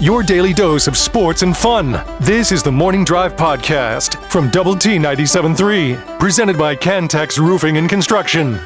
your daily dose of sports and fun. This is the Morning Drive Podcast from Double T 97.3, presented by Cantex Roofing and Construction.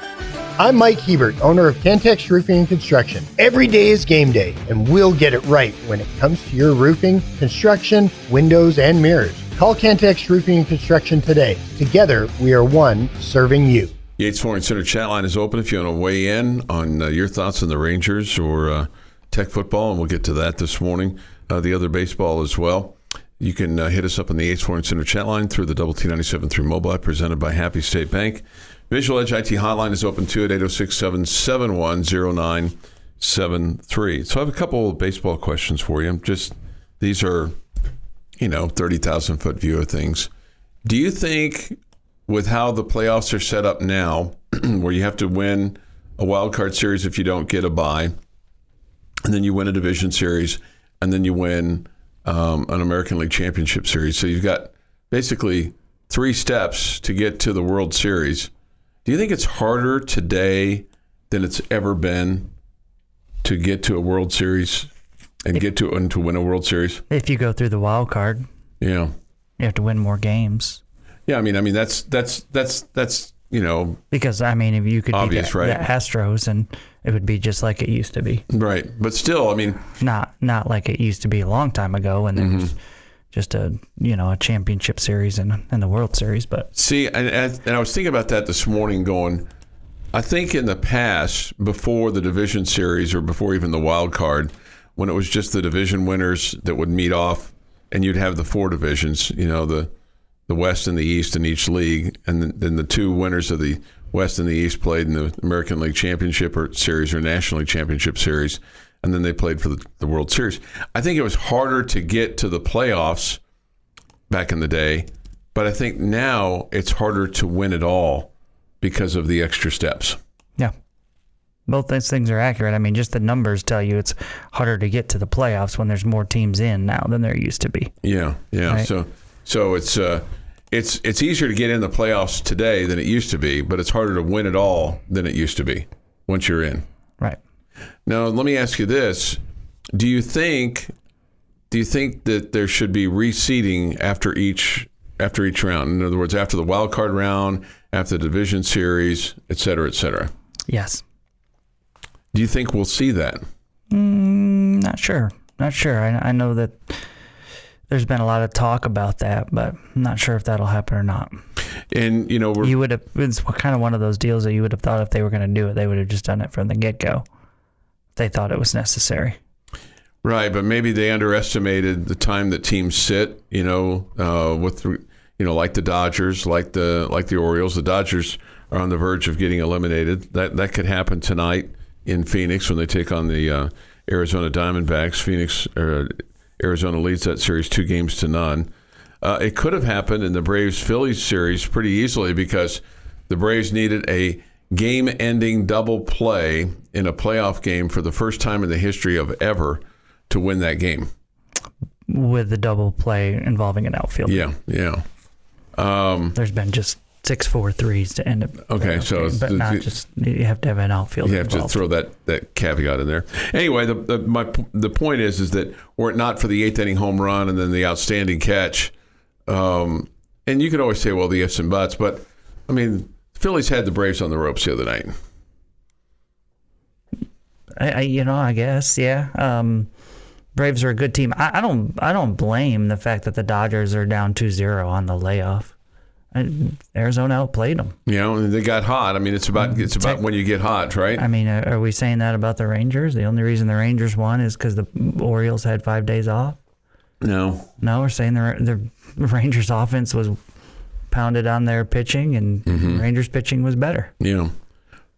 I'm Mike Hebert, owner of Cantex Roofing and Construction. Every day is game day, and we'll get it right when it comes to your roofing, construction, windows, and mirrors. Call Cantex Roofing and Construction today. Together, we are one serving you. Yates Flooring Center chat line is open if you want to weigh in on uh, your thoughts on the Rangers or uh, Tech football, and we'll get to that this morning. Uh, the other baseball as well. You can uh, hit us up on the Yates Flooring Center chat line through the Double T 97.3 mobile presented by Happy State Bank. Visual Edge IT hotline is open too at 806 771 0973. So I have a couple of baseball questions for you. Just these are, you know, 30,000 foot view of things. Do you think, with how the playoffs are set up now, where you have to win a wild card series if you don't get a bye, and then you win a division series, and then you win um, an American League Championship series. So you've got basically three steps to get to the World Series. Do you think it's harder today than it's ever been to get to a World Series and get to and to win a World Series? If you go through the wild card, Yeah, you have to win more games. yeah. I mean, I mean that's that's that's that's you know Because I mean, if you could Obvious, beat the, right? the Astros, and it would be just like it used to be. right, but still, I mean, Not not like it used to be a long time ago, and there Mm-hmm. was just a you know a championship series and and the World Series. But See, and, and I was thinking about that this morning, going, I think in the past, before the division series or before even the wild card, when it was just the division winners that would meet off, and you'd have the four divisions, you know, the the West and the East in each league, and then the two winners of the West and the East played in the American League Championship or Series or National League Championship Series, and then they played for the, the World Series. I think it was harder to get to the playoffs back in the day, but I think now it's harder to win it all because of the extra steps. yeah, both those things are accurate. I mean, just the numbers tell you it's harder to get to the playoffs when there's more teams in now than there used to be. Yeah, yeah. Right. So so it's uh it's it's easier to get in the playoffs today than it used to be, but it's harder to win it all than it used to be once you're in. Right. Now, let me ask you this: Do you think do you think that there should be reseeding after each after each round? In other words, after the wild card round, after the division series, et cetera, et cetera. Yes. Do you think we'll see that? Mm, not sure. Not sure. I, I know that there's been a lot of talk about that, but I'm not sure if that'll happen or not. And you know, we're, You would have. It's kind of one of those deals that you would have thought if they were going to do it, they would have just done it from the get go. They thought it was necessary. Right, but maybe they underestimated the time that teams sit. You know, uh, with you know, like the Dodgers, like the like the Orioles. The Dodgers are on the verge of getting eliminated. That that could happen tonight in Phoenix when they take on the uh, Arizona Diamondbacks. Phoenix, uh, Arizona leads that series two games to none. Uh, it could have happened in the Braves Phillies series pretty easily because the Braves needed a game ending double play in a playoff game for the first time in the history of ever to win that game. with the double play involving an outfield. Yeah, yeah. Um, There's been just six four threes to end it. Okay, so but the- not just you have to have an outfield. you have to throw that, that caveat in there. Anyway, the, the my the point is is that were it not for the eighth inning home run and then the outstanding catch, um, and you could always say, well, the ifs and buts, but I mean, Phillies had the Braves on the ropes the other night. I, I you know I guess yeah. Um, Braves are a good team. I, I don't I don't blame the fact that the Dodgers are down 2-0 on the layoff. I, Arizona outplayed them. You know, they got hot. I mean, it's about it's about when you get hot, right? I mean, are we saying that about the Rangers? The only reason the Rangers won is because the Orioles had five days off. No, No, we're saying the the Rangers offense was pounded on their pitching, and Mm-hmm. Rangers pitching was better. Yeah.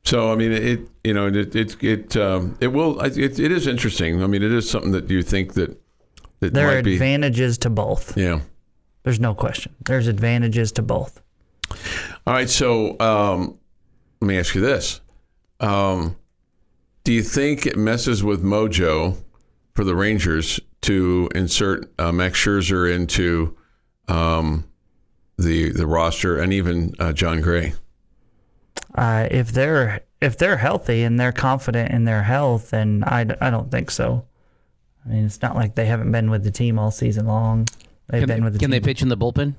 So I mean, it you know it it it um, it will it, it is interesting. I mean, it is something that you think that that There are be advantages to both. yeah. There's no question. There's advantages to both. All right, so um, let me ask you this: um, Do you think it messes with mojo for the Rangers to insert uh, Max Scherzer into um, the the roster and even uh, Jon Gray? Uh, if they're if they're healthy and they're confident in their health, then I, I don't think so. I mean, it's not like they haven't been with the team all season long. They've Can, been they, with the can they pitch in the bullpen?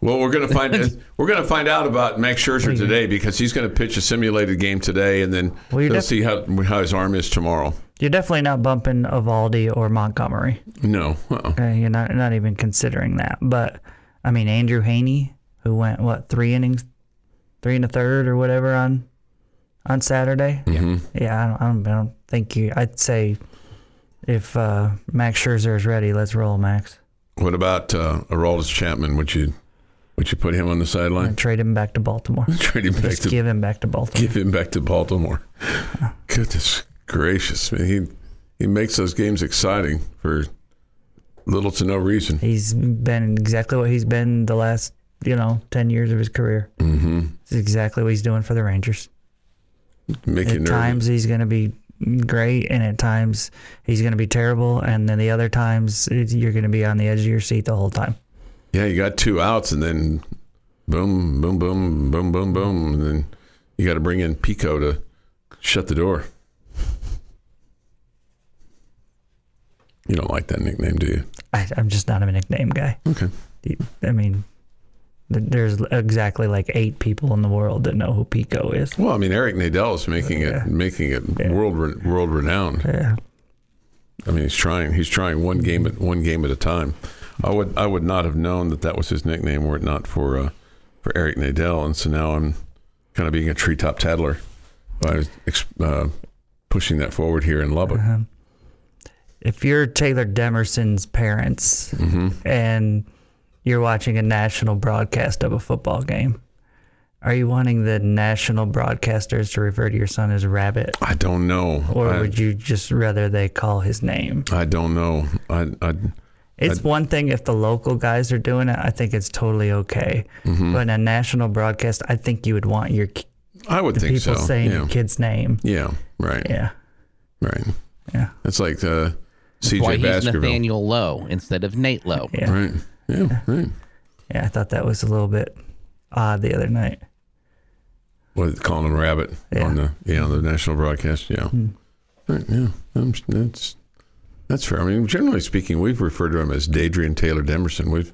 Well, we're going to find we're going to find out about Max Scherzer today because he's going to pitch a simulated game today, and then Well, you're we'll def- see how how his arm is tomorrow. You're definitely not bumping Eovaldi or Montgomery. No, uh-uh. Okay, you're not not even considering that. But I mean, Andrew Heaney, who went what three innings, three and a third or whatever on on Saturday. Mm-hmm. Yeah, I don't, I don't, I don't think you. I'd say if uh, Max Scherzer is ready, let's roll, Max. What about uh, Aroldis Chapman? Would you would you put him on the sideline? Trade him back to Baltimore. Trade him back Just to give him back to Baltimore. give him back to Baltimore. Goodness gracious, man. He he makes those games exciting for little to no reason. He's been exactly what he's been the last, you know, ten years of his career. Mm-hmm. It's exactly what he's doing for the Rangers. Make At times he's going to be great, and at times he's going to be terrible, and then the other times you're going to be on the edge of your seat the whole time. Yeah, you got two outs, and then boom, boom, boom, boom, boom, boom, and then you got to bring in Pico to shut the door. You don't like that nickname, do you? I, I'm just not a nickname guy. Okay. I mean, there's exactly like eight people in the world that know who Pico is. Well, I mean, Eric Nadel is making it Yeah. making it Yeah. world re- world renowned. Yeah. I mean, he's trying. He's trying one game at one game at a time. I would I would not have known that that was his nickname were it not for uh, for Eric Nadel, and so now I'm kind of being a treetop tattler by uh, pushing that forward here in Lubbock. If you're Taylor Demerson's parents Mm-hmm. and you're watching a national broadcast of a football game, are you wanting the national broadcasters to refer to your son as Rabbit? I don't know. Or I, would you just rather they call his name? I don't know. I, I It's one thing if the local guys are doing it. I think it's totally okay. Mm-hmm. But in a national broadcast, I think you would want your I would think people so. saying yeah. your kid's name. yeah. Right. Yeah, Right. yeah, That's like uh, Why CJ he's Baskerville. Nathaniel Lowe instead of Nate Lowe. yeah, Right. Yeah. Right. yeah. I thought that was a little bit odd the other night. What calling him Rabbit Yeah. on the yeah on the national broadcast? Yeah. Right. Yeah. Um, that's that's fair. I mean, generally speaking, we've referred to him as Dadrian Taylor Demerson. We've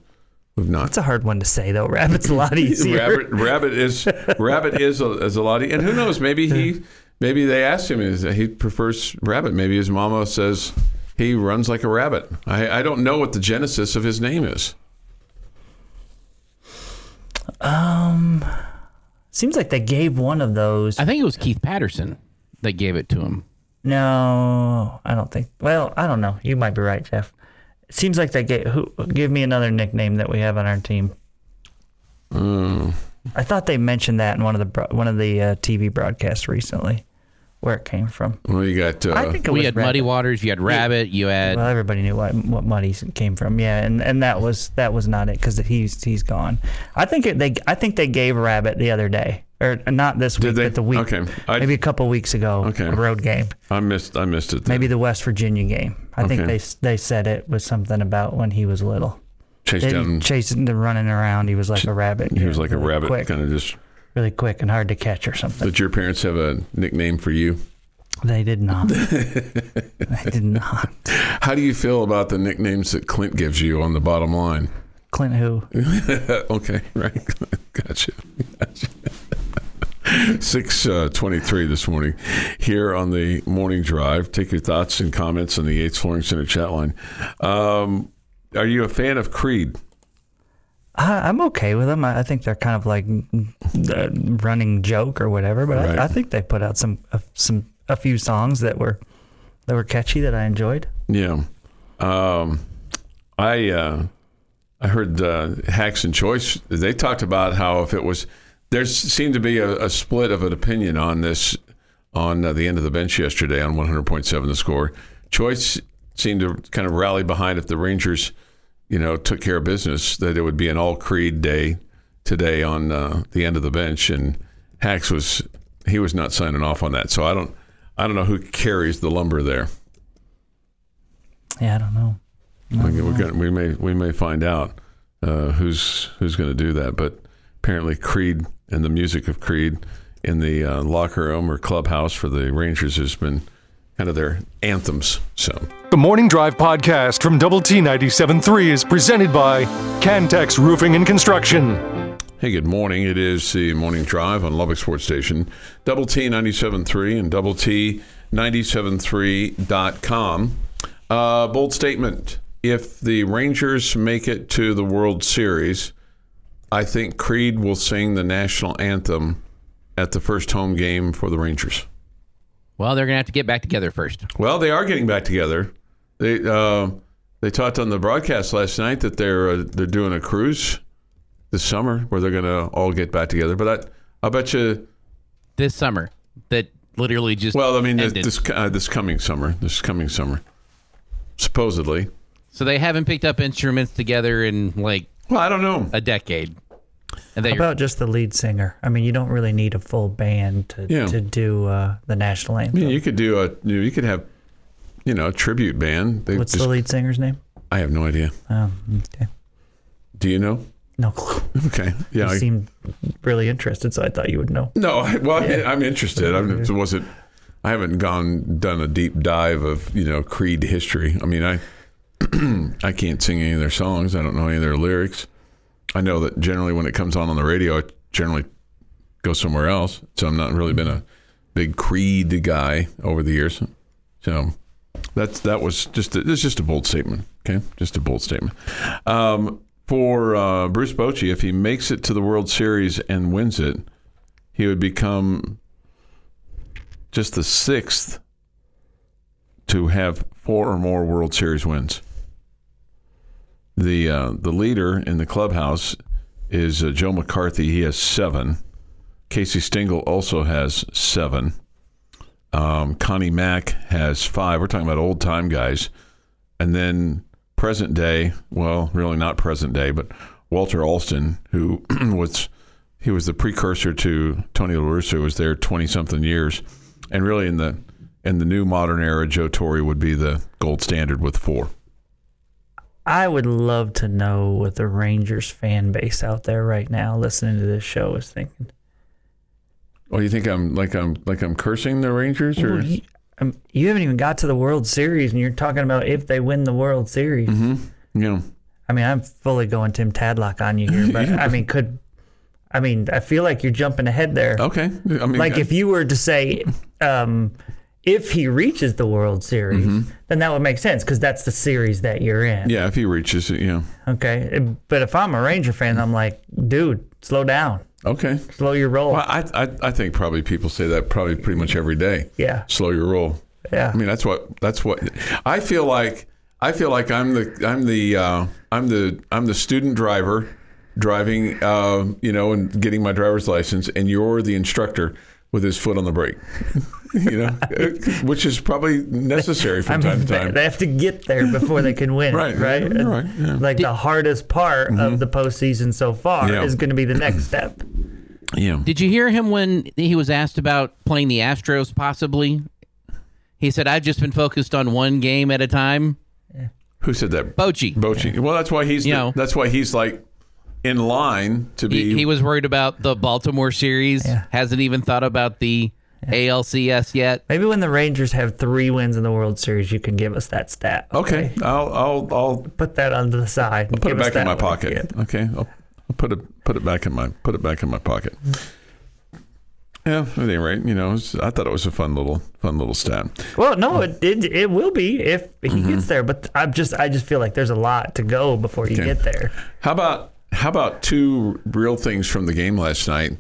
we've not. It's a hard one to say though. Rabbit's a lot easier. Rabbit, Rabbit is Rabbit is a, is a lot, of, and who knows? Maybe he, maybe they asked him is he prefers Rabbit. Maybe his mama says he runs like a rabbit. I, I don't know what the genesis of his name is. Um, seems like they gave one of those. I think it was Keith Patterson that gave it to him. No, I don't think. Well, I don't know. You might be right, Jeff. It seems like they gave. Who, give me another nickname that we have on our team. Mm. I thought they mentioned that in one of the one of the uh, TV broadcasts recently, where it came from. Well, you got. Uh, I think it we was had Rabbit. Muddy Waters, you had Rabbit, you had Well, everybody knew what what Muddy came from. Yeah, and, and that was that was not it because he's he's gone. I think it, they I think they gave Rabbit the other day, or not this week, they? but the week Okay. I- maybe a couple weeks ago. Okay. a road game, I missed. I missed it. then. maybe the West Virginia game. I think they they said it was something about when he was little. chased They down. chasing the running around. He was like a rabbit. He was know, like a rabbit, quick, kind of just. Really quick and hard to catch or something. Did your parents have a nickname for you? They did not. they did not. How do you feel about the nicknames that Clint gives you on the bottom line? Clint who? okay, right. gotcha. gotcha. Six uh, this morning here on the morning drive. Take your thoughts and comments on the Yates Flooring Center chat line. Um, are you a fan of Creed? I, I'm okay with them. I, I think they're kind of like the running joke or whatever. But Right. I, I think they put out some uh, some a few songs that were that were catchy that I enjoyed. Yeah. Um, I uh, I heard uh, Hacks and Choice. They talked about how if it was there seemed to be a, a split of an opinion on this on uh, the end of the bench yesterday on 100.7 the score. Choice seemed to kind of rally behind if the Rangers, you know, took care of business that it would be an all Creed day today on uh, the end of the bench, and Hacks was he was not signing off on that. So I don't I don't know who carries the lumber there. Yeah, I don't know. We're gonna, we may we may find out uh, who's who's going to do that. But apparently, Creed and the music of Creed in the uh, locker room or clubhouse for the Rangers has been kind of their anthems. So The Morning Drive podcast from Double T 97.3 is presented by Cantex Roofing and Construction. Hey, good morning. It is the morning drive on Lubbock Sports Station, Double T 97.3 and Double T 97.3.com. Uh, bold statement. If the Rangers make it to the World Series, I think Creed will sing the national anthem at the first home game for the Rangers. Well, they're gonna have to get back together first. Well, they are getting back together. They uh, they talked on the broadcast last night that they're uh, they're doing a cruise this summer where they're going to all get back together. But I, I bet you. This summer, that literally just Well, I mean, this this, uh, this coming summer, this coming summer, supposedly. so they haven't picked up instruments together in like Well, I don't know. a decade. And they How about just the lead singer? I mean, you don't really need a full band to, Yeah. to do uh, the national anthem. I anthem. mean, you could do a you, know, you could have you know a tribute band. They What's just- the lead singer's name? I have no idea. Oh, okay. Do you know? No clue. Okay. Yeah. You I, seemed really interested, so I thought you would know. No, I, well, I, I'm interested. I'm, it wasn't. I haven't gone done a deep dive of you know Creed history. I mean, I I can't sing any of their songs. I don't know any of their lyrics. I know that generally when it comes on on the radio, I generally go somewhere else. So I'm not really been a big Creed guy over the years. So that's that was just a, it's just a bold statement. Okay, just a bold statement. Um, for uh, Bruce Bochy, if he makes it to the World Series and wins it, he would become just the sixth to have four or more World Series wins. The uh, the leader in the clubhouse is uh, Joe McCarthy. He has seven. Casey Stengel also has seven. Um, Connie Mack has five. We're talking about old time guys, and then present day. Well, really not present day, but Walter Alston, who was he was the precursor to Tony La Russa, was there twenty something years, and really in the in the new modern era, Joe Torre would be the gold standard with four. I would love to know what the Rangers fan base out there right now listening to this show is thinking. Well, you think I'm like I'm like I'm cursing the Rangers, or Well, you, um, you haven't even got to the World Series, and you're talking about if they win the World Series. you know? I mean, I'm fully going Tim Tadlock on you here, but I mean, could I mean, I feel like you're jumping ahead there. Okay, I mean, like if you were to say, um, if he reaches the World Series, then that would make sense because that's the series that you're in. yeah, if he reaches it, yeah, Okay, but if I'm a Ranger fan, I'm like, dude, slow down, okay. slow your roll. Well, I, I I think probably people say that probably pretty much every day. Yeah. slow your roll. Yeah. I mean that's what that's what I feel like. I feel like I'm the I'm the uh, I'm the I'm the student driver driving, uh, you know, and getting my driver's license, and you're the instructor with his foot on the brake. you know, which is probably necessary from I time to time. they have to get there before they can win, Right, right? right, yeah. Like the hardest part of mm-hmm. the postseason so far Yeah. is going to be the next step. yeah. Did you hear him when he was asked about playing the Astros possibly? He said, I've just been focused on one game at a time. Who said that? Bochy. Bochy. Well, that's why he's You the- know. that's why he's like in line to be. He, he was worried about the Baltimore series. Yeah. Hasn't even thought about the ALCS yet. Maybe when the Rangers have three wins in the World Series, you can give us that stat. okay. I'll I'll I'll Put that on the side. I'll put it back in my pocket. Okay, I'll, I'll put it put it back in my put it back in my pocket. Yeah, at any rate, you know, it's, I thought it was a fun little fun little stat. Well, no, it, it it will be if he Mm-hmm. gets there. But I'm just I just feel like there's a lot to go before you Okay. get there. How about how about two real things from the game last night?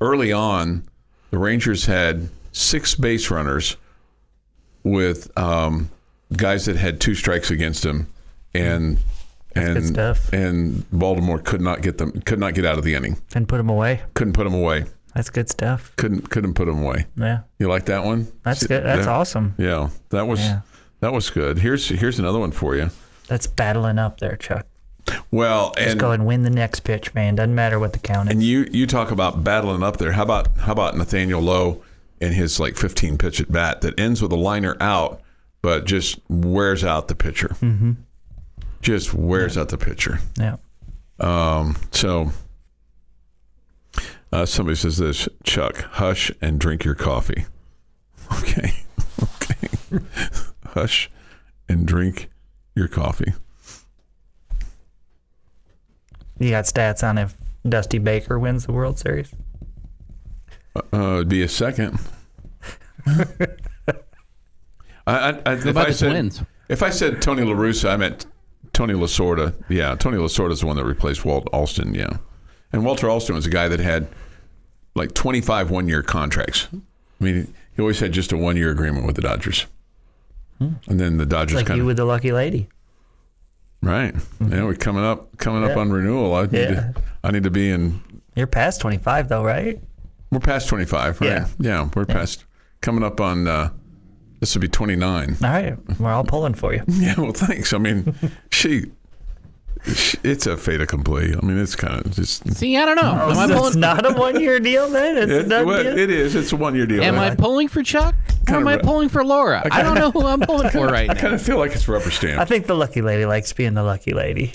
Early on, the Rangers had six base runners with um, guys that had two strikes against them, and and stuff. and Baltimore could not get them could not get out of the inning. And put them away. Couldn't put them away. That's good stuff. Couldn't couldn't put them away. Yeah, You like that one? that's good. That's yeah. awesome. Yeah, that was Yeah. that was good. Here's here's another one for you. That's battling up there, Chuck. Well, Just and go and win the next pitch, man. Doesn't matter what the count is. and you you talk about battling up there. How about how about Nathaniel Lowe in his like 15 pitch at bat that ends with a liner out, but just wears out the pitcher. Mm-hmm. Just wears out the pitcher. yeah. Um, so uh, somebody says this, Chuck, hush and drink your coffee. Okay. Okay. Hush and drink your coffee. You got stats on if Dusty Baker wins the World Series? Uh, it'd be a second. I, I, I, if about I said Twins? if I said Tony La Russa, I meant Tommy Lasorda. Yeah, Tommy Lasorda is the one that replaced Walt Alston. Yeah, and Walter Alston was a guy that had like 25 one-year contracts. I mean, he always had just a one-year agreement with the Dodgers, and then the Dodgers Like kind you with the lucky lady. Right. Yeah, we're coming up coming up on renewal. I need Yeah. to, I need to be in. You're past 25 though, right? We're past 25, right? Yeah. Yeah, we're past coming up on. Uh, this would be 29. All right, we're all pulling for you. Yeah, well, thanks. I mean, she it's a fait accompli. I mean, it's kind of just. See, I don't know. Oh, am I So it's not a one-year deal then. It's It, done well, deal? it is. It's a one year deal. Am I pulling for Chuck? Or Kinda am I re- pulling for Laura? I, don't know who I'm pulling for right I kind of feel like it's rubber stamp. I think the lucky lady likes being the lucky lady.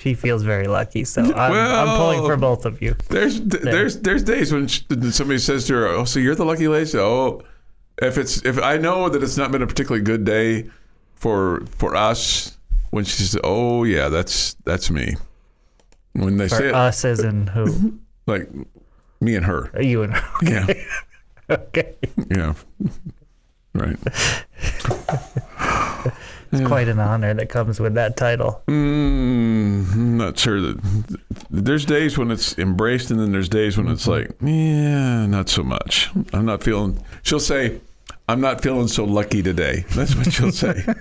She feels very lucky, so I'm, I'm pulling for both of you. There's there's there's days when somebody says to her, "Oh, so you're the lucky lady." Oh, if it's if I know that it's not been a particularly good day for for us, when she says, "Oh yeah, that's that's me," when they For say it, us as in who? like me and her, you and her yeah, okay. yeah, right. It's quite an honor that comes with that title. Mm, I'm not sure that there's days when it's embraced, and then there's days when it's like, yeah, not so much. I'm not feeling. She'll say, "I'm not feeling so lucky today." That's what she'll say.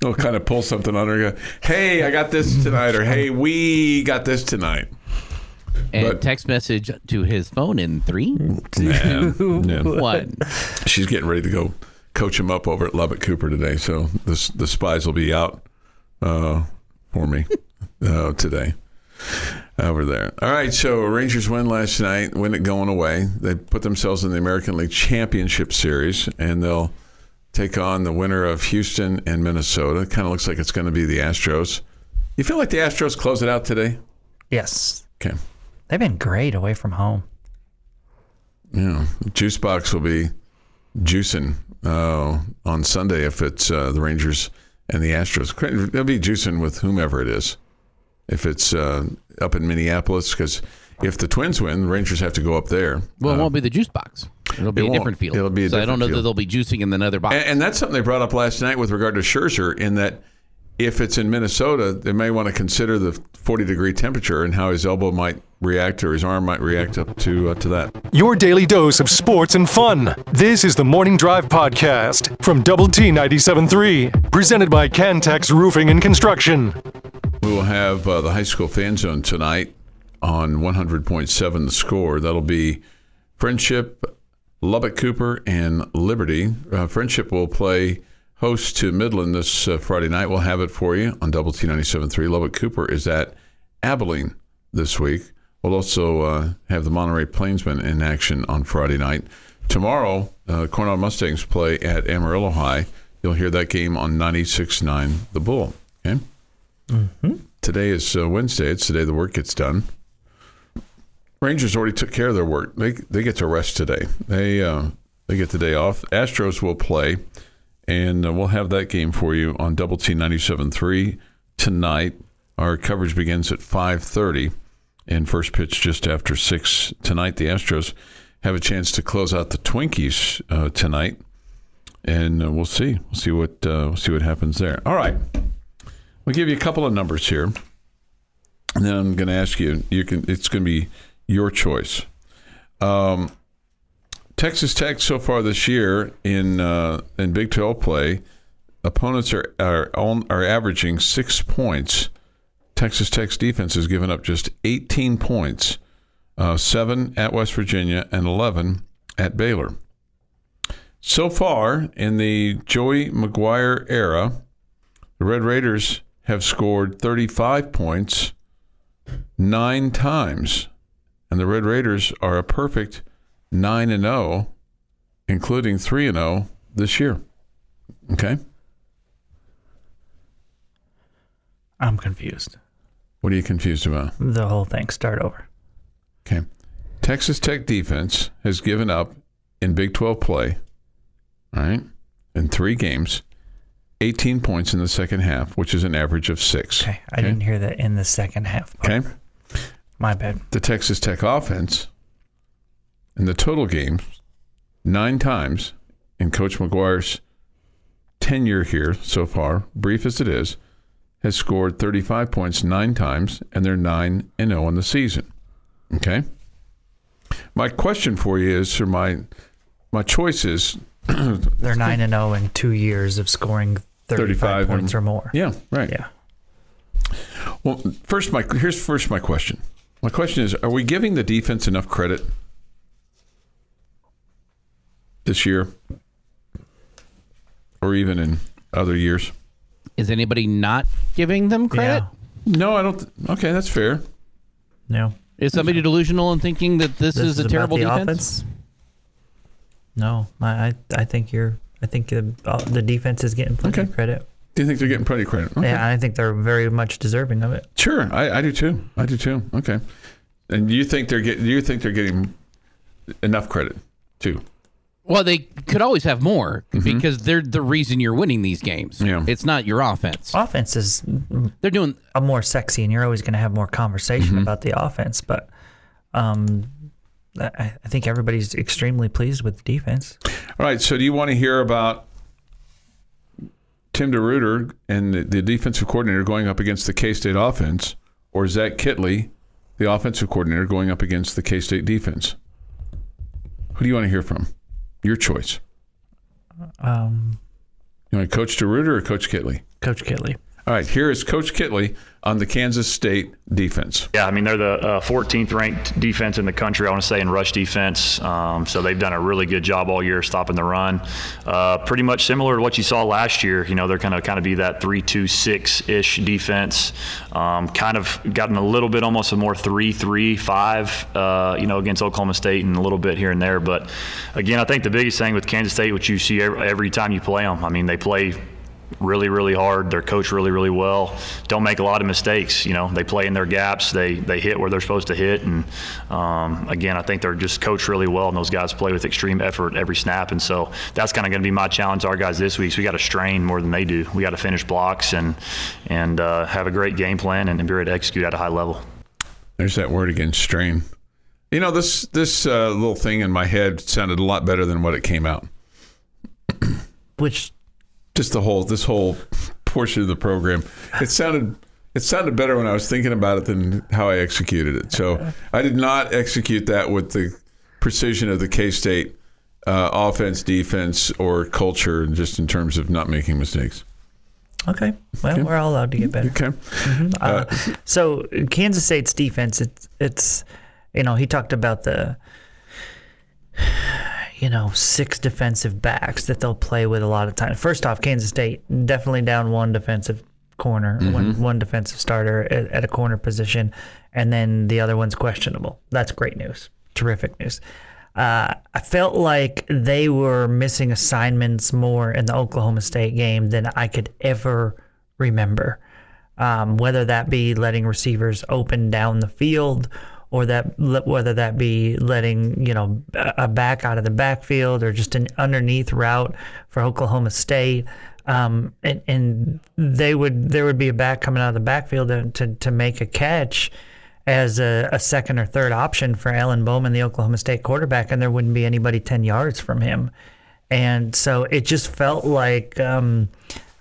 They'll kind of pull something on her. Go, hey, I got this tonight, or hey, we got this tonight. And But- text message to his phone in three, Yeah, yeah. one. She's getting ready to go coach him up over at Lubbock Cooper today. So the the spies will be out uh, for me uh, today over there. All right. So Rangers win last night, win it going away. They put themselves in the American League Championship Series, and they'll take on the winner of Houston and Minnesota. Kind of looks like it's going to be the Astros. You feel like the Astros close it out today? Yes. Okay. They've been great away from home. Yeah, juice box will be juicing uh, on Sunday if it's uh, the Rangers and the Astros. They'll be juicing with whomever it is. If it's uh, up in Minneapolis, because if the Twins win, the Rangers have to go up there. Well, it won't be the juice box. It'll be it a different field. It'll be a so I don't different know that they'll be juicing in another box. And, and that's something they brought up last night with regard to Scherzer, in that if it's in Minnesota, they may want to consider the 40 degree temperature and how his elbow might react or his arm might react up to uh, to that. Your daily dose of sports and fun. This is the Morning Drive Podcast from Double T 97.3, presented by Cantex Roofing and Construction. We will have uh, the high school fan zone tonight on 100.7 the score. That'll be Friendship, Lubbock Cooper, and Liberty. Uh, Friendship will play host to Midland this uh, Friday night. We'll have it for you on Double T 97.3. Lubbock Cooper is at Abilene this week. We'll also uh, have the Monterey Plainsmen in action on Friday night. Tomorrow, uh, Coronado Mustangs play at Amarillo High. You'll hear that game on 96.9 The Bull. Okay? Today is uh, Wednesday. It's the day the work gets done. Rangers already took care of their work. They they get to rest today. They uh, they get the day off. Astros will play, and uh, we'll have that game for you on Double T 97.3 tonight. Our coverage begins at five thirty, and first pitch just after six tonight. The Astros have a chance to close out the Twinkies uh, tonight, and uh, we'll see. We'll see what uh, we'll see what happens there. All right. We'll give you a couple of numbers here, and then I'm going to ask you. You can. It's going to be your choice. Um, Texas Tech so far this year in uh, in Big 12 play, opponents are are on, are averaging six points. Texas Tech's defense has given up just 18 points, uh, seven at West Virginia and 11 at Baylor. So far in the Joey McGuire era, the Red Raiders have scored 35 points nine times, and the Red Raiders are a perfect 9 and 0, including 3 and 0 this year. Okay? I'm confused. What are you confused about? The whole thing. Start over. Okay. Texas Tech defense has given up in Big 12 play, all right, in three games, 18 points in the second half, which is an average of six. Okay, I didn't hear that in the second half. part. Okay. My bad. The Texas Tech offense in the total games, nine times in Coach McGuire's tenure here so far, brief as it is, has scored 35 points nine times, and they're 9 and 0 in the season. Okay? My question for you is, or my, my choice is, They're nine and zero in two years of scoring 35 35 and- points or more. yeah, right. Yeah. Well, first, my here's first my question. My question is: Are we giving the defense enough credit this year, or even in other years? Is anybody not giving them credit? No, I don't. th- Okay, that's fair. No. Is somebody delusional in thinking that this, This is a terrible defense? offense? No, I, I I think you're. I think the, uh, the defense is getting plenty Okay. of credit. Do you think they're getting plenty of credit? Okay. Yeah, I think they're very much deserving of it. Sure, I, I do too. I do too. Okay, and you think they're getting? You think they're getting enough credit too? Well, they could always have more because they're the reason you're winning these games. Mm-hmm. Yeah. It's not your offense. Offense is They're doing a more sexy, and you're always going to have more conversation Mm-hmm. about the offense. But um, I, I think everybody's extremely pleased with the defense. All right. So, do you want to hear about Tim DeRuyter and the, the defensive coordinator going up against the K State offense, or Zach Kittley, the offensive coordinator, going up against the K State defense? Who do you want to hear from? Your choice. Um, You want Coach DeRuyter or Coach Kittley? Coach Kittley. All right. Here is Coach Kittley on the Kansas State defense. Yeah, I mean they're the uh, 14th ranked defense in the country. I want to say in rush defense. Um, so they've done a really good job all year stopping the run. Uh, pretty much similar to what you saw last year. You know they're kind of kind of be that three-two-six ish defense. Um, kind of gotten a little bit almost a more three-three-five. Uh, you know against Oklahoma State and a little bit here and there. But again, I think the biggest thing with Kansas State, which you see every, every time you play them. I mean they play really, really hard. They're coached really, really well. Don't make a lot of mistakes. You know, they play in their gaps. They they hit where they're supposed to hit. And um, again, I think they're just coached really well, and those guys play with extreme effort every snap. And so that's kind of going to be my challenge to our guys this week. So we got to strain more than they do. We got to finish blocks and and uh, have a great game plan and, and be ready to execute at a high level. There's that word again, strain. You know, this this uh, little thing in my head sounded a lot better than what it came out. Which Just the whole this whole portion of the program. It sounded it sounded better when I was thinking about it than how I executed it. So I did not execute that with the precision of the K State uh, offense, defense, or culture, just in terms of not making mistakes. okay, well, we're all allowed to get better. Okay. Uh, so Kansas State's defense, it's it's you know he talked about the you know six defensive backs that they'll play with a lot of time. First off, Kansas State definitely down one defensive corner, one one defensive starter at, at a corner position, and then the other one's questionable. That's great news, terrific news. Uh, I felt like they were missing assignments more in the Oklahoma State game than I could ever remember um, whether that be letting receivers open down the field or that whether that be letting you know a back out of the backfield or just an underneath route for Oklahoma State. Um, and, and they would there would be a back coming out of the backfield to, to, make a catch as a, a second or third option for Alan Bowman, the Oklahoma State quarterback, and there wouldn't be anybody 10 yards from him. And so it just felt like um,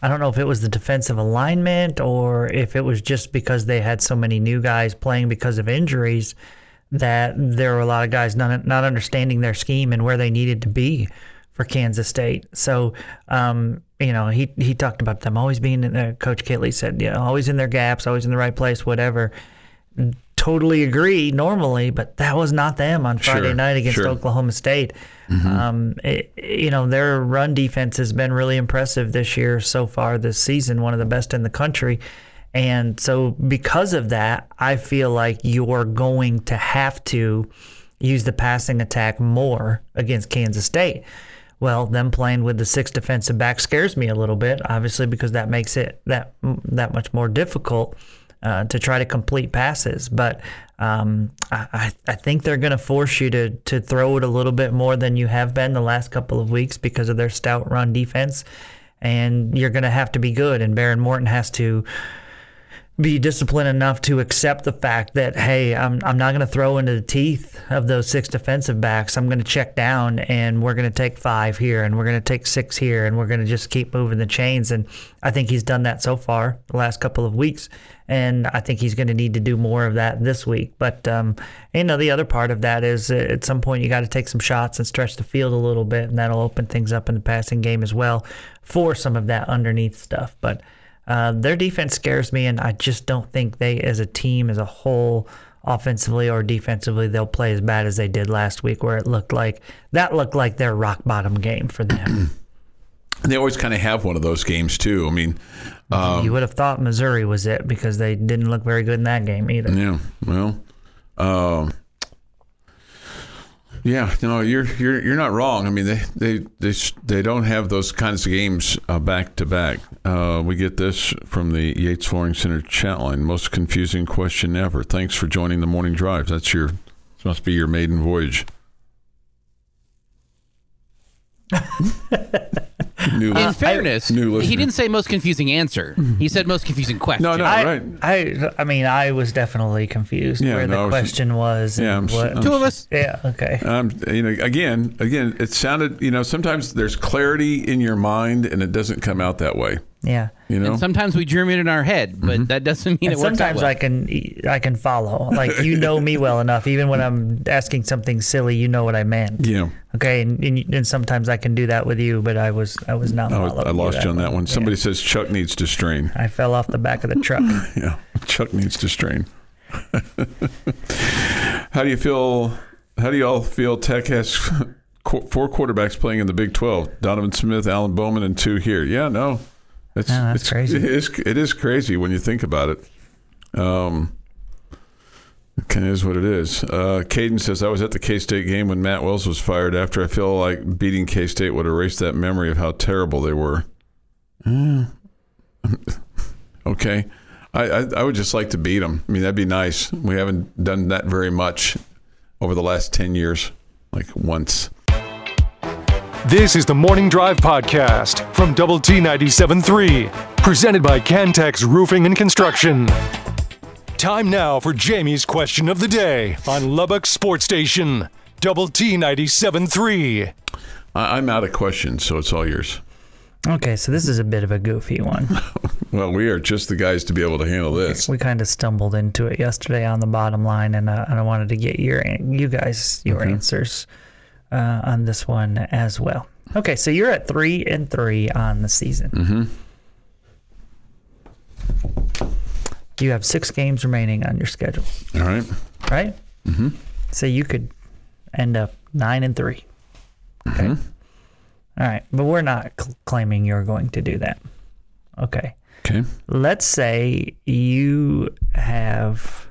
I don't know if it was the defensive alignment or if it was just because they had so many new guys playing because of injuries that there were a lot of guys not not understanding their scheme and where they needed to be for Kansas State. So, um, you know, he he talked about them always being in there. Coach Kittley said, yeah, always in their gaps, always in the right place, whatever. Totally agree normally, but that was not them on Friday Sure, night against sure. Oklahoma State. Um, it, you know, their run defense has been really impressive this year so far this season, one of the best in the country. And so, because of that, I feel like you're going to have to use the passing attack more against Kansas State. Well, them playing with the six defensive back scares me a little bit, obviously, because that makes it that that much more difficult. Uh, to try to complete passes. But um, I, I think they're going to force you to to throw it a little bit more than you have been the last couple of weeks because of their stout run defense. And you're going to have to be good. And Behren Morton has to be disciplined enough to accept the fact that hey, I'm I'm not going to throw into the teeth of those six defensive backs. I'm going to check down and we're going to take five here and we're going to take six here and we're going to just keep moving the chains. And I think he's done that so far the last couple of weeks, and I think he's going to need to do more of that this week. But um, you know, the other part of that is uh, at some point you got to take some shots and stretch the field a little bit, and that'll open things up in the passing game as well for some of that underneath stuff. But uh, their defense scares me, and I just don't think they, as a team, as a whole, offensively or defensively, they'll play as bad as they did last week, where it looked like that looked like their rock bottom game for them. they always kind of have one of those games too. I mean, um, you would have thought Missouri was it because they didn't look very good in that game either. Yeah, well, um, yeah, no, you're you're you're not wrong. I mean, they they they, they don't have those kinds of games uh, back to back. Uh, we get this from the Yates Flooring Center chat line. Most confusing question ever. Thanks for joining the morning drive. That's your this must be your maiden voyage. New, In fairness, new he didn't say most confusing answer. He said most confusing question. no, no, I, right. I, I mean, I was definitely confused Yeah, where no, the was- question was. Yeah, and I'm what, I'm Two of us. yeah, okay. Um, you know, again, again, it sounded. You know, sometimes there's clarity in your mind, and it doesn't come out that way. Yeah. You know, And sometimes we dream it in our head, but mm-hmm. that doesn't mean And it works out sometimes well. I can I can follow. Like you know me well enough. Even when I'm asking something silly, you know what I meant. yeah. Okay, and, and, and sometimes I can do that with you, but I was I was not. Oh, I lost that you on that one. Yeah. Somebody says Chuck needs to strain. I fell off the back of the truck. Yeah, Chuck needs to strain. how do you feel? How do you all feel? Tech has four quarterbacks playing in the Big Twelve: Donovan Smith, Alan Bowman, and two here. Yeah, no, it's, Yeah, that's it's crazy. It is, it is crazy when you think about it. Um, it kind of is what it is. Uh, Caden says, I was at the K State game when Matt Wells was fired after I feel like beating K State would erase that memory of how terrible they were. Mm. okay. I, I, I would just like to beat them. I mean, that'd be nice. We haven't done that very much over the last 10 years, like once. This is the Morning Drive Podcast from Double T 97.3, presented by Cantex Roofing and Construction. Time now for Jamie's question of the day on Lubbock Sports Station, Double T 97.3. I, I'm out of questions, so it's all yours. Okay, so this is a bit of a goofy one. Well, we are just the guys to be able to handle this. we kind of stumbled into it yesterday on the bottom line, and, uh, and I wanted to get your you guys your answers uh, on this one as well. Okay, so you're at three and three on the season. Mm-hmm. You have six games remaining on your schedule, All right. right? Mm-hmm. So you could end up nine and three. Okay. All right, but we're not cl- claiming you're going to do that. Okay Okay. let's say you have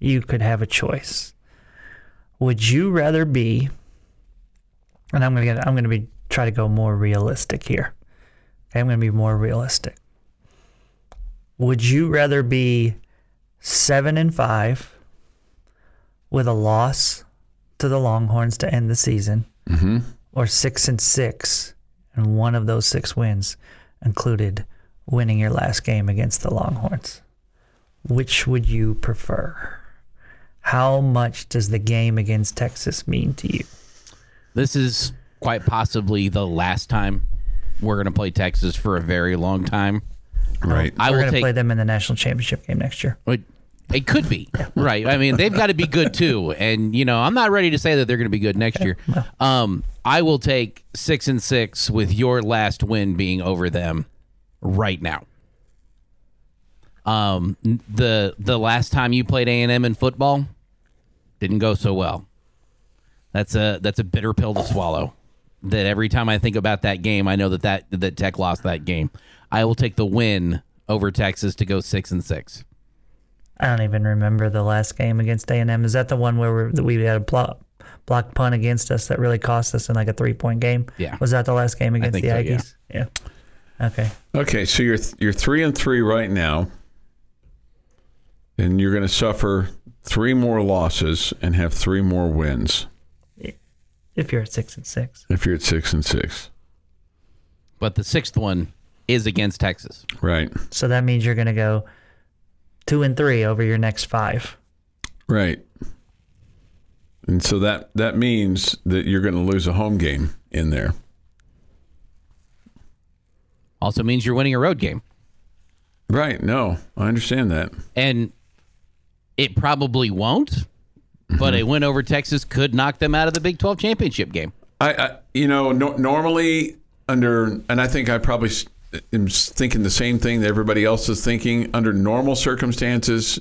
you could have a choice would you rather be and i'm gonna get i'm gonna be try to go more realistic here okay, i'm gonna be more realistic would you rather be seven and five with a loss to the longhorns to end the season mm-hmm. or six and six and one of those six wins included winning your last game against the Longhorns. Which would you prefer? How much does the game against Texas mean to you? This is quite possibly the last time we're going to play Texas for a very long time. Right. I We're will going to take. play them in the national championship game next year. It, it could be right. I mean, they've got to be good too, and you know, I'm not ready to say that they're going to be good next year. Um, I will take six and six with your last win being over them right now. Um, the the last time you played A and M in football didn't go so well. That's a that's a bitter pill to swallow. That every time I think about that game, I know that that that Tech lost that game. I will take the win over Texas to go six and six. I don't even remember the last game against A&M. Is that the one where we, we had a block, block punt against us that really cost us in like a three point game? Yeah. Was that the last game against the so, yeah. Aggies? Yeah. Okay. Okay, so you're you're three and three right now. and you're going to suffer three more losses and have three more wins If you're at six and six, if you're at six and six. But the sixth one is against Texas. Right. so that means you're going to go two and three over your next five. Right. And so that that means that you're going to lose a home game in there. Also means you're winning a road game. Right. No, I understand that. And it probably won't, but mm-hmm. a win over Texas could knock them out of the Big 12 championship game. I, I you know, no, normally under, and I think I probably am thinking the same thing that everybody else is thinking. Under normal circumstances,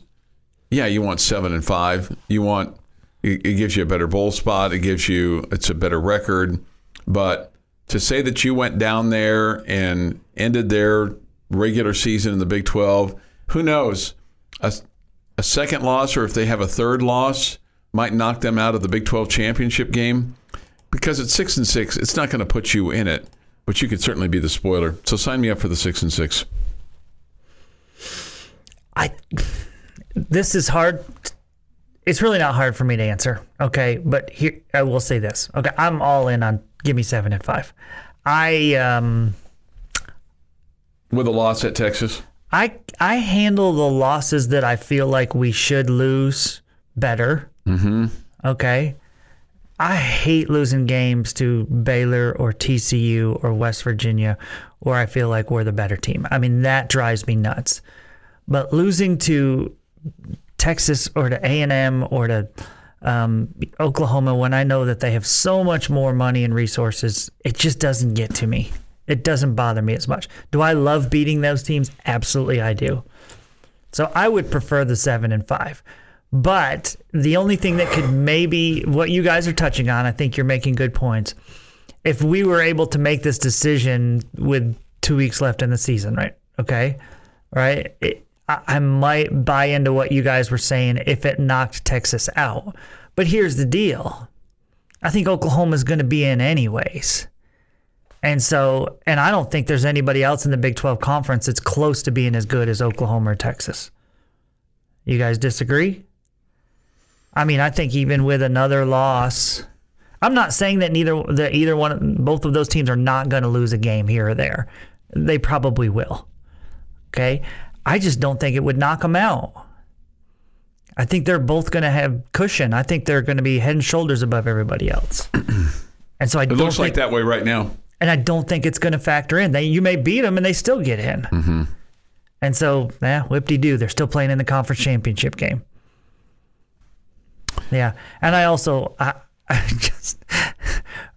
yeah, you want seven and five. You want it, it gives you a better bowl spot. It gives you it's a better record. But to say that you went down there and ended their regular season in the Big Twelve, who knows? A, a second loss, or if they have a third loss, might knock them out of the Big Twelve championship game because at six and six, it's not going to put you in it, but you could certainly be the spoiler. So sign me up for the six and six. I this is hard. It's really not hard for me to answer. Okay, but here I will say this. Okay, I'm all in on give me seven and five. I um With a loss at Texas, I I handle the losses that I feel like we should lose better. Mm-hmm. Okay. I hate losing games to Baylor or TCU or West Virginia, where I feel like we're the better team. I mean that drives me nuts. But losing to Texas or to A and M or to um, Oklahoma when I know that they have so much more money and resources, it just doesn't get to me. It doesn't bother me as much. Do I love beating those teams? Absolutely, I do. So I would prefer the seven and five. But the only thing that could maybe what you guys are touching on, I think you're making good points. If we were able to make this decision with two weeks left in the season, right? Okay, right. It, I, I might buy into what you guys were saying if it knocked Texas out. But here's the deal: I think Oklahoma's going to be in anyways. And so, and I don't think there's anybody else in the Big 12 conference that's close to being as good as Oklahoma or Texas. You guys disagree? I mean, I think even with another loss, I'm not saying that neither that either one both of those teams are not going to lose a game here or there. They probably will. Okay? I just don't think it would knock them out. I think they're both going to have cushion. I think they're going to be head and shoulders above everybody else. And so I it don't looks think like that way right now. and I don't think it's going to factor in. They you may beat them and they still get in. Mm-hmm. And so, yeah, whip de doo. They're still playing in the conference championship game. Yeah, and I also I, I just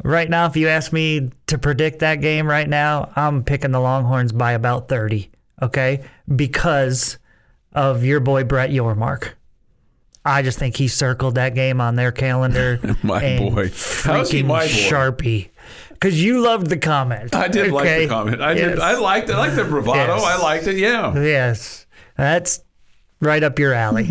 right now, if you ask me to predict that game right now, I'm picking the Longhorns by about thirty. Okay, because of your boy Brett Yormark. I just think he circled that game on their calendar. My boy. How's he my boy? Sharpie. Because you loved the comment. I did like the comment. I did. I liked it. I liked the bravado. Yes. I liked it. Yeah. Yes, that's right up your alley.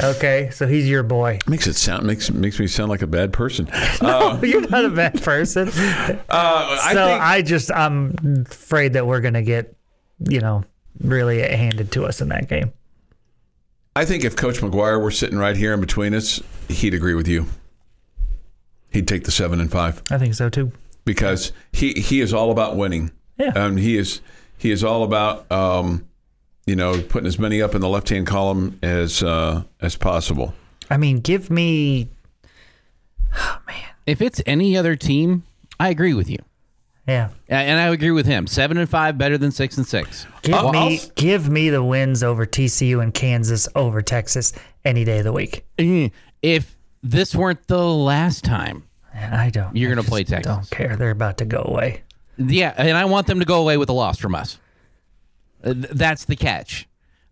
Okay, so he's your boy. Makes it sound makes makes me sound like a bad person. No, you're not a bad person. so Uh, I I, think just I'm afraid that we're gonna get, you know, really handed to us in that game. I think if Coach McGuire were sitting right here in between us, he'd agree with you. He'd take the seven and five I think so too. because he he is all about winning. Yeah. Um, he is he is all about um, you know putting as many up in the left hand column as uh, as possible. I mean, give me oh man, If it's any other team, I agree with you. yeah. And I agree with him. Seven and five better than six and six. Give I'll- me I'll- give me the wins over TCU and Kansas over Texas any day of the week. Eh, If this weren't the last time, I don't. You're gonna just play Texas. Don't care. They're about to go away. yeah, and I want them to go away with a loss from us. Uh, th- That's the catch.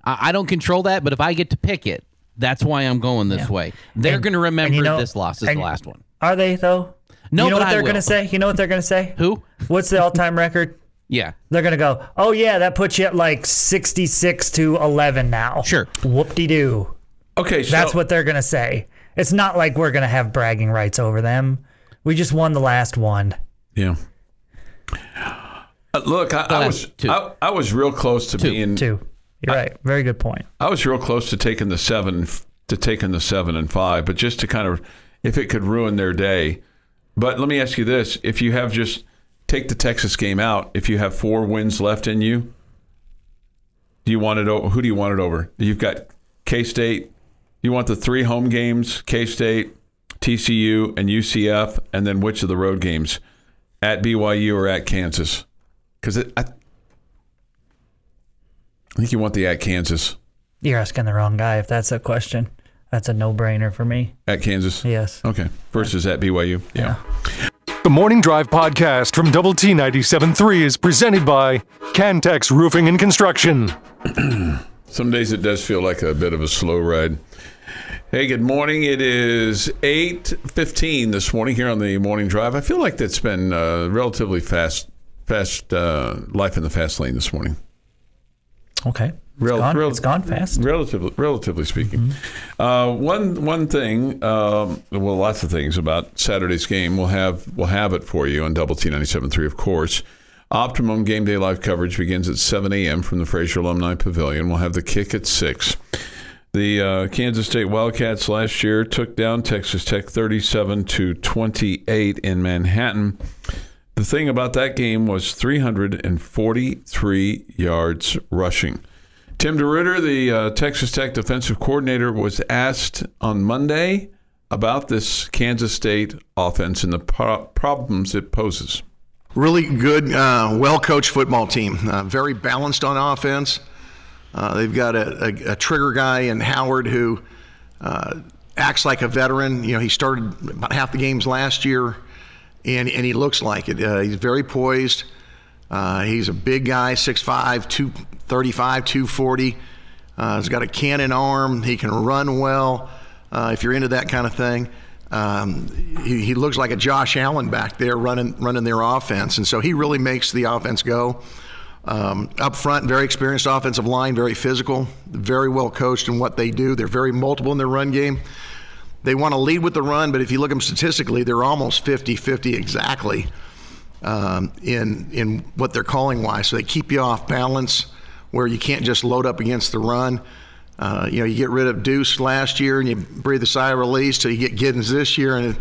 I I don't control that, but if I get to pick it, that's why I'm going this way. They're going to remember you know- this loss is the last one. Are they though? No, you know but what they're gonna say. You know what they're gonna say. Who? What's the all-time record? Yeah. They're gonna go. Oh yeah, that puts you at like sixty-six to eleven now. Sure. Whoop-de-doo. Okay, so That's what they're gonna say. It's not like we're gonna have bragging rights over them. We just won the last one. Yeah. Uh, look, I, I was two. I, I was real close to being Two. You're right. Very good point. I was real close to taking the seven to taking the seven and five, but just to kind of if it could ruin their day. But let me ask you this: if you have just take the Texas game out, if you have four wins left in you, do you want it? Who do you want it over? You've got K State. You want the three home games: K State, TCU, and UCF, and then which of the road games? At BYU or at Kansas? Because I, I think you want the at Kansas. You're asking the wrong guy if that's a question. That's a no-brainer for me. At Kansas? Yes. Okay. Versus at BYU? Yeah. The Morning Drive podcast from Double T 97.3 is presented by Cantex Roofing and Construction. Some days it does feel like a bit of a slow ride. Hey, good morning. It is 8.15 this morning here on the Morning Drive. I feel like that's been uh, relatively fast, fast uh, life in the fast lane this morning. Okay. It's, Rel- gone, rel- it's gone fast. Relatively, relatively speaking. Uh, one one thing, um, well, lots of things about Saturday's game. We'll have we'll have it for you on Double T 97.3, of course. Optimum Game Day live coverage begins at 7 a.m. from the Frazier Alumni Pavilion. We'll have the kick at six. The uh, Kansas State Wildcats last year took down Texas Tech 37 to 28 in Manhattan. The thing about that game was 343 yards rushing. Tim DeRuyter, the uh, Texas Tech defensive coordinator, was asked on Monday about this Kansas State offense and the pro- problems it poses. Really good, uh, well coached football team. Uh, very balanced on offense. Uh, they've got a, a, a trigger guy in Howard who uh, acts like a veteran. You know, he started about half the games last year, and, and he looks like it. Uh, he's very poised. Uh, he's a big guy, 6'5, 235, 240. Uh, he's got a cannon arm. He can run well uh, if you're into that kind of thing. Um, he, he looks like a Josh Allen back there running running their offense, and so he really makes the offense go. Um, up front, very experienced offensive line, very physical, very well coached in what they do. They're very multiple in their run game. They want to lead with the run, but if you look at them statistically, they're almost 50 50 exactly um, in, in what they're calling wise. So they keep you off balance where you can't just load up against the run. Uh, you know, you get rid of Deuce last year and you breathe a sigh of release till you get Giddens this year. And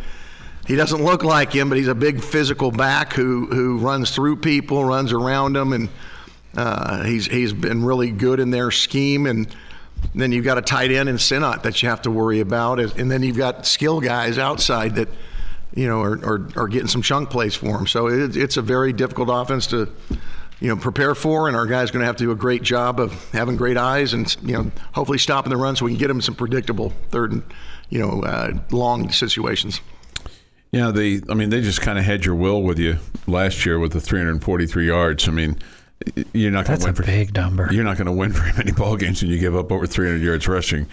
he doesn't look like him, but he's a big physical back who, who runs through people, runs around them, and uh, he's, he's been really good in their scheme. And then you've got a tight end in Sinnott that you have to worry about. And then you've got skill guys outside that, you know, are, are, are getting some chunk plays for him. So it, it's a very difficult offense to, you know, prepare for. And our guy's going to have to do a great job of having great eyes and, you know, hopefully stopping the run so we can get them some predictable third and, you know, uh, long situations. Yeah, they. I mean, they just kind of had your will with you last year with the 343 yards. I mean, you're not going to a win. For, big number. you're not going to win very many ball games when you give up over 300 yards rushing.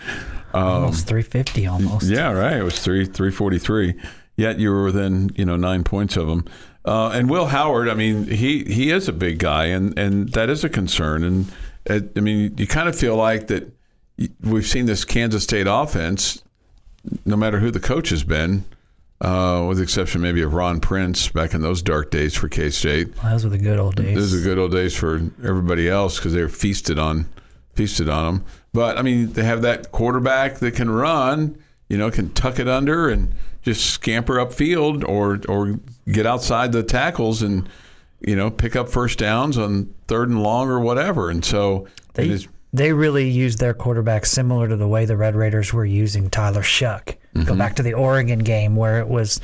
almost 350 almost. Yeah, right. It was three 343. Yet you were within you know nine points of him. Uh, and Will Howard, I mean, he he is a big guy, and and that is a concern. And uh, I mean, you kind of feel like that. We've seen this Kansas State offense, no matter who the coach has been, uh, with the exception maybe of Ron Prince back in those dark days for K State. Well, those were the good old days. Those are good old days for everybody else because they were feasted on, feasted on them. But I mean, they have that quarterback that can run, you know, can tuck it under and just scamper upfield or or get outside the tackles and you know pick up first downs on third and long or whatever. And so They, is, they really used their quarterback similar to the way the Red Raiders were using Tyler Shough. Go Mm-hmm. back to the Oregon game where it was,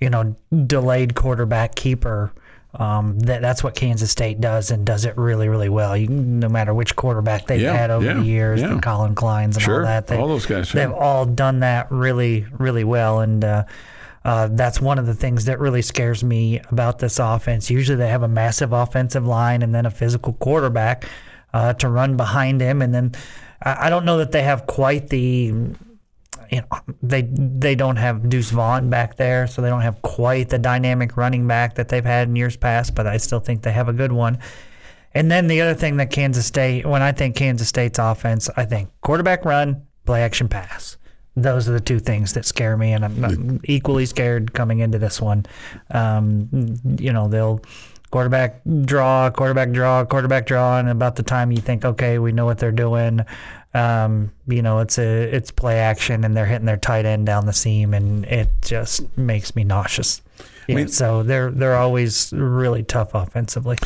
you know, delayed quarterback keeper. Um, that that's what Kansas State does and does it really really well. You, no matter which quarterback they've Yeah, had over yeah, the years, yeah. the Colin Kleins and Sure, all that, they, all those guys, they've all done that really really well. And uh, uh, that's one of the things that really scares me about this offense. Usually they have a massive offensive line and then a physical quarterback uh, to run behind him, and then I, I don't know that they have quite the you know, they they don't have Deuce Vaughn back there, so they don't have quite the dynamic running back that they've had in years past. But I still think they have a good one. And then the other thing that Kansas State, when I think Kansas State's offense, I think quarterback run, play action pass. Those are the two things that scare me, and I'm, I'm equally scared coming into this one. Um, you know, they'll quarterback draw, quarterback draw, quarterback draw, and about the time you think, okay, we know what they're doing, um, you know, it's a it's play action, and they're hitting their tight end down the seam, and it just makes me nauseous. Yeah, mean- so they're they're always really tough offensively.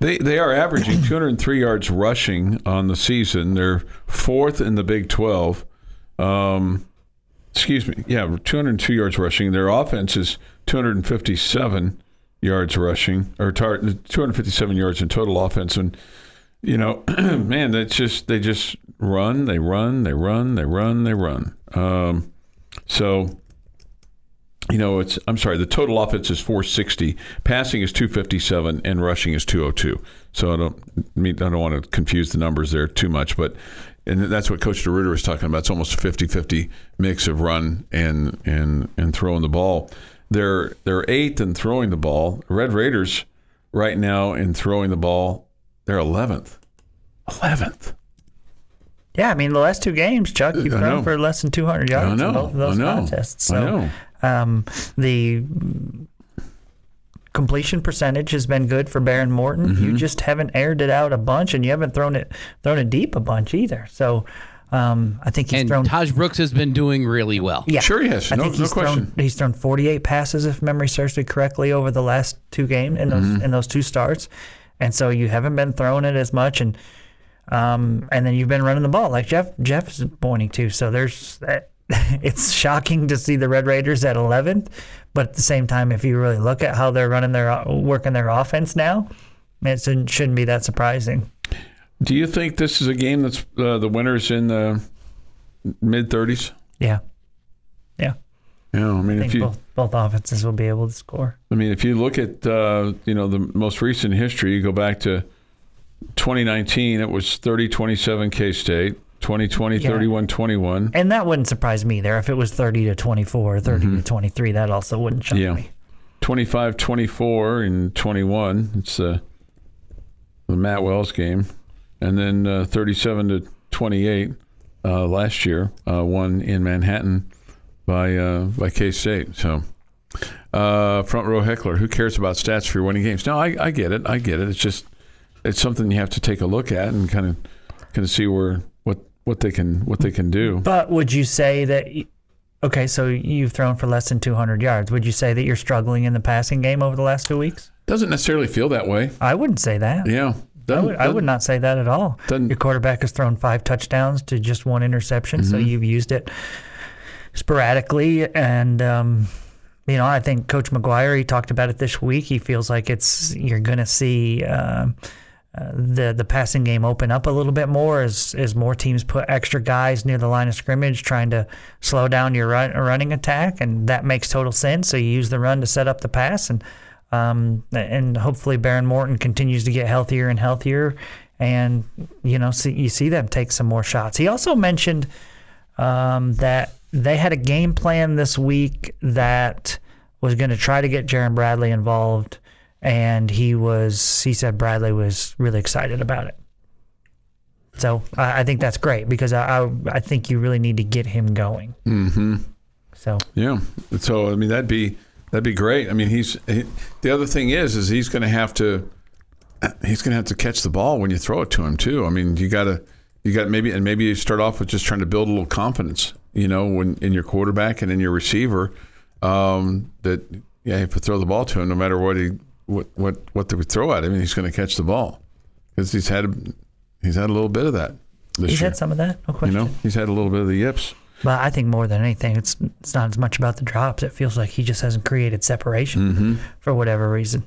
They they are averaging 203 yards rushing on the season. They're fourth in the Big 12. Um, excuse me, yeah, 202 yards rushing. Their offense is 257 yards rushing, or tar- 257 yards in total offense. And you know, man, that's just they just run, they run, they run, they run, they run. Um, so you know, it's I'm sorry, the total offense is 460, passing is 257, and rushing is 202. So I don't mean I don't want to confuse the numbers there too much, but and that's what Coach DeRuyter was talking about. It's almost a 50-50 mix of run and and and throwing the ball. They're they're eighth in throwing the ball. Red Raiders right now in throwing the ball, they're 11th. 11th. Yeah, I mean the last two games, Chuck, you've thrown for less than 200 yards in both of those contests. I So, know. Um, the completion percentage has been good for Behren Morton. Mm-hmm. You just haven't aired it out a bunch, and you haven't thrown it thrown it deep a bunch either. So um, I think he's and thrown. Tahj Brooks has been doing really well. yeah, Sure he has. I No- think no he's question. Thrown, he's thrown 48 passes, if memory serves me correctly, over the last two games in those Mm-hmm. in those two starts, and so you haven't been throwing it as much, and um, and then you've been running the ball like Jeff Jeff is pointing to. So there's that. It's shocking to see the Red Raiders at 11th, but at the same time, if you really look at how they're running their working their offense now, it shouldn't shouldn't be that surprising. Do you think this is a game that's uh, the winners in the mid 30s? Yeah, yeah. Yeah, I mean, I if you, both both offenses will be able to score. I mean, if you look at uh, you know the most recent history, you go back to 2019, it was 30-27 K State. 2020, Yeah. 31-21. And that wouldn't surprise me there. If it was 30 to 24 or 30 to 23, that also wouldn't shock Mm-hmm. Yeah. me. 25-24 and 21. It's uh, the Matt Wells game, and then uh, 37 to 28 uh, last year, uh, won in Manhattan by uh, by K State. So. Uh, front row heckler. Who cares about stats for your winning games? No, I, I get it. I get it. It's just it's something you have to take a look at and kind of kind of see where what what they can what they can do. But would you say that, y- okay, so you've thrown for less than 200 yards. Would you say that you're struggling in the passing game over the last two weeks? Doesn't necessarily feel that way. I wouldn't say that. Yeah, I would, I would not say that at all. Your quarterback has thrown five touchdowns to just one interception, so Mm-hmm. you've used it sporadically. And, um, you know, I think Coach McGuire, he talked about it this week. He feels like it's, you're going to see. um uh, the the passing game open up a little bit more as as more teams put extra guys near the line of scrimmage, trying to slow down your run, running attack, and that makes total sense. So you use the run to set up the pass, and um, and hopefully Behren Morton continues to get healthier and healthier, and you know see, you see them take some more shots. He also mentioned um, that they had a game plan this week that was going to try to get Jerand Bradley involved, and he was he said Bradley was really excited about it. So I, I think that's great because I, I I think you really need to get him going. Mm-hmm. So Yeah. So I mean that'd be that'd be great. I mean he's he, the other thing is is he's going to have to he's going to have to catch the ball when you throw it to him too. I mean you got to you got maybe and maybe you start off with just trying to build a little confidence, you know, when in your quarterback and in your receiver um, that yeah, you have to throw the ball to him no matter what he what what what they would throw at him, he's going to catch the ball because he's had he's had a little bit of that this he's year. had some of that, no you know, he's had a little bit of the yips. But I think more than anything, it's it's not as much about the drops. It feels like he just hasn't created separation for whatever reason.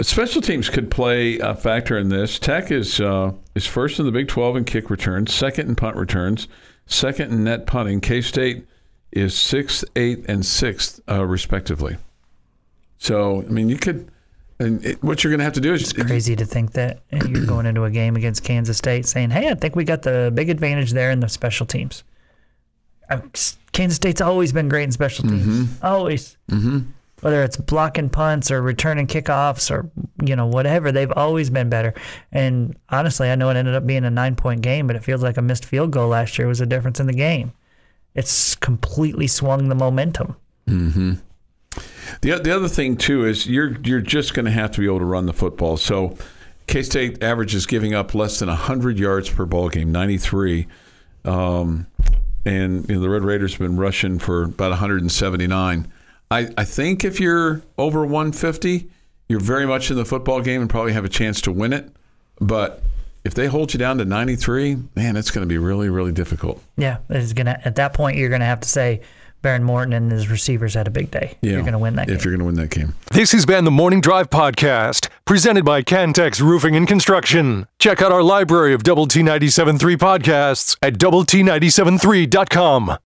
Special teams could play a factor in this. Tech is uh, is first in the Big 12 in kick returns, second in punt returns, second in net punting. K State is sixth, eighth, and sixth, uh, respectively. So, I mean, you could, and it, what you're going to have to do is it's Crazy to think that you're going into a game against Kansas State saying, "Hey, I think we got the big advantage there in the special teams." Kansas State's always been great in special teams, always. Mm-hmm. Whether it's blocking punts or returning kickoffs or you know whatever, they've always been better. And honestly, I know it ended up being a nine-point game, but it feels like a missed field goal last year was a difference in the game. It's completely swung the momentum. The the other thing too is you're you're just going to have to be able to run the football. So K State averages giving up less than hundred yards per ball game, ninety three. Um, and you know, the Red Raiders have been rushing for about 179. I, I think if you're over 150, you're very much in the football game and probably have a chance to win it. But if they hold you down to 93, man, it's going to be really, really difficult. Yeah, it's gonna. At that point, you're gonna have to say Behren Morton and his receivers had a big day. You're gonna win that game. If you're going to win that game. This has been the Morning Drive Podcast, presented by Cantex Roofing and Construction. Check out our library of Double T 97.3 podcasts at Double T 97.3.com.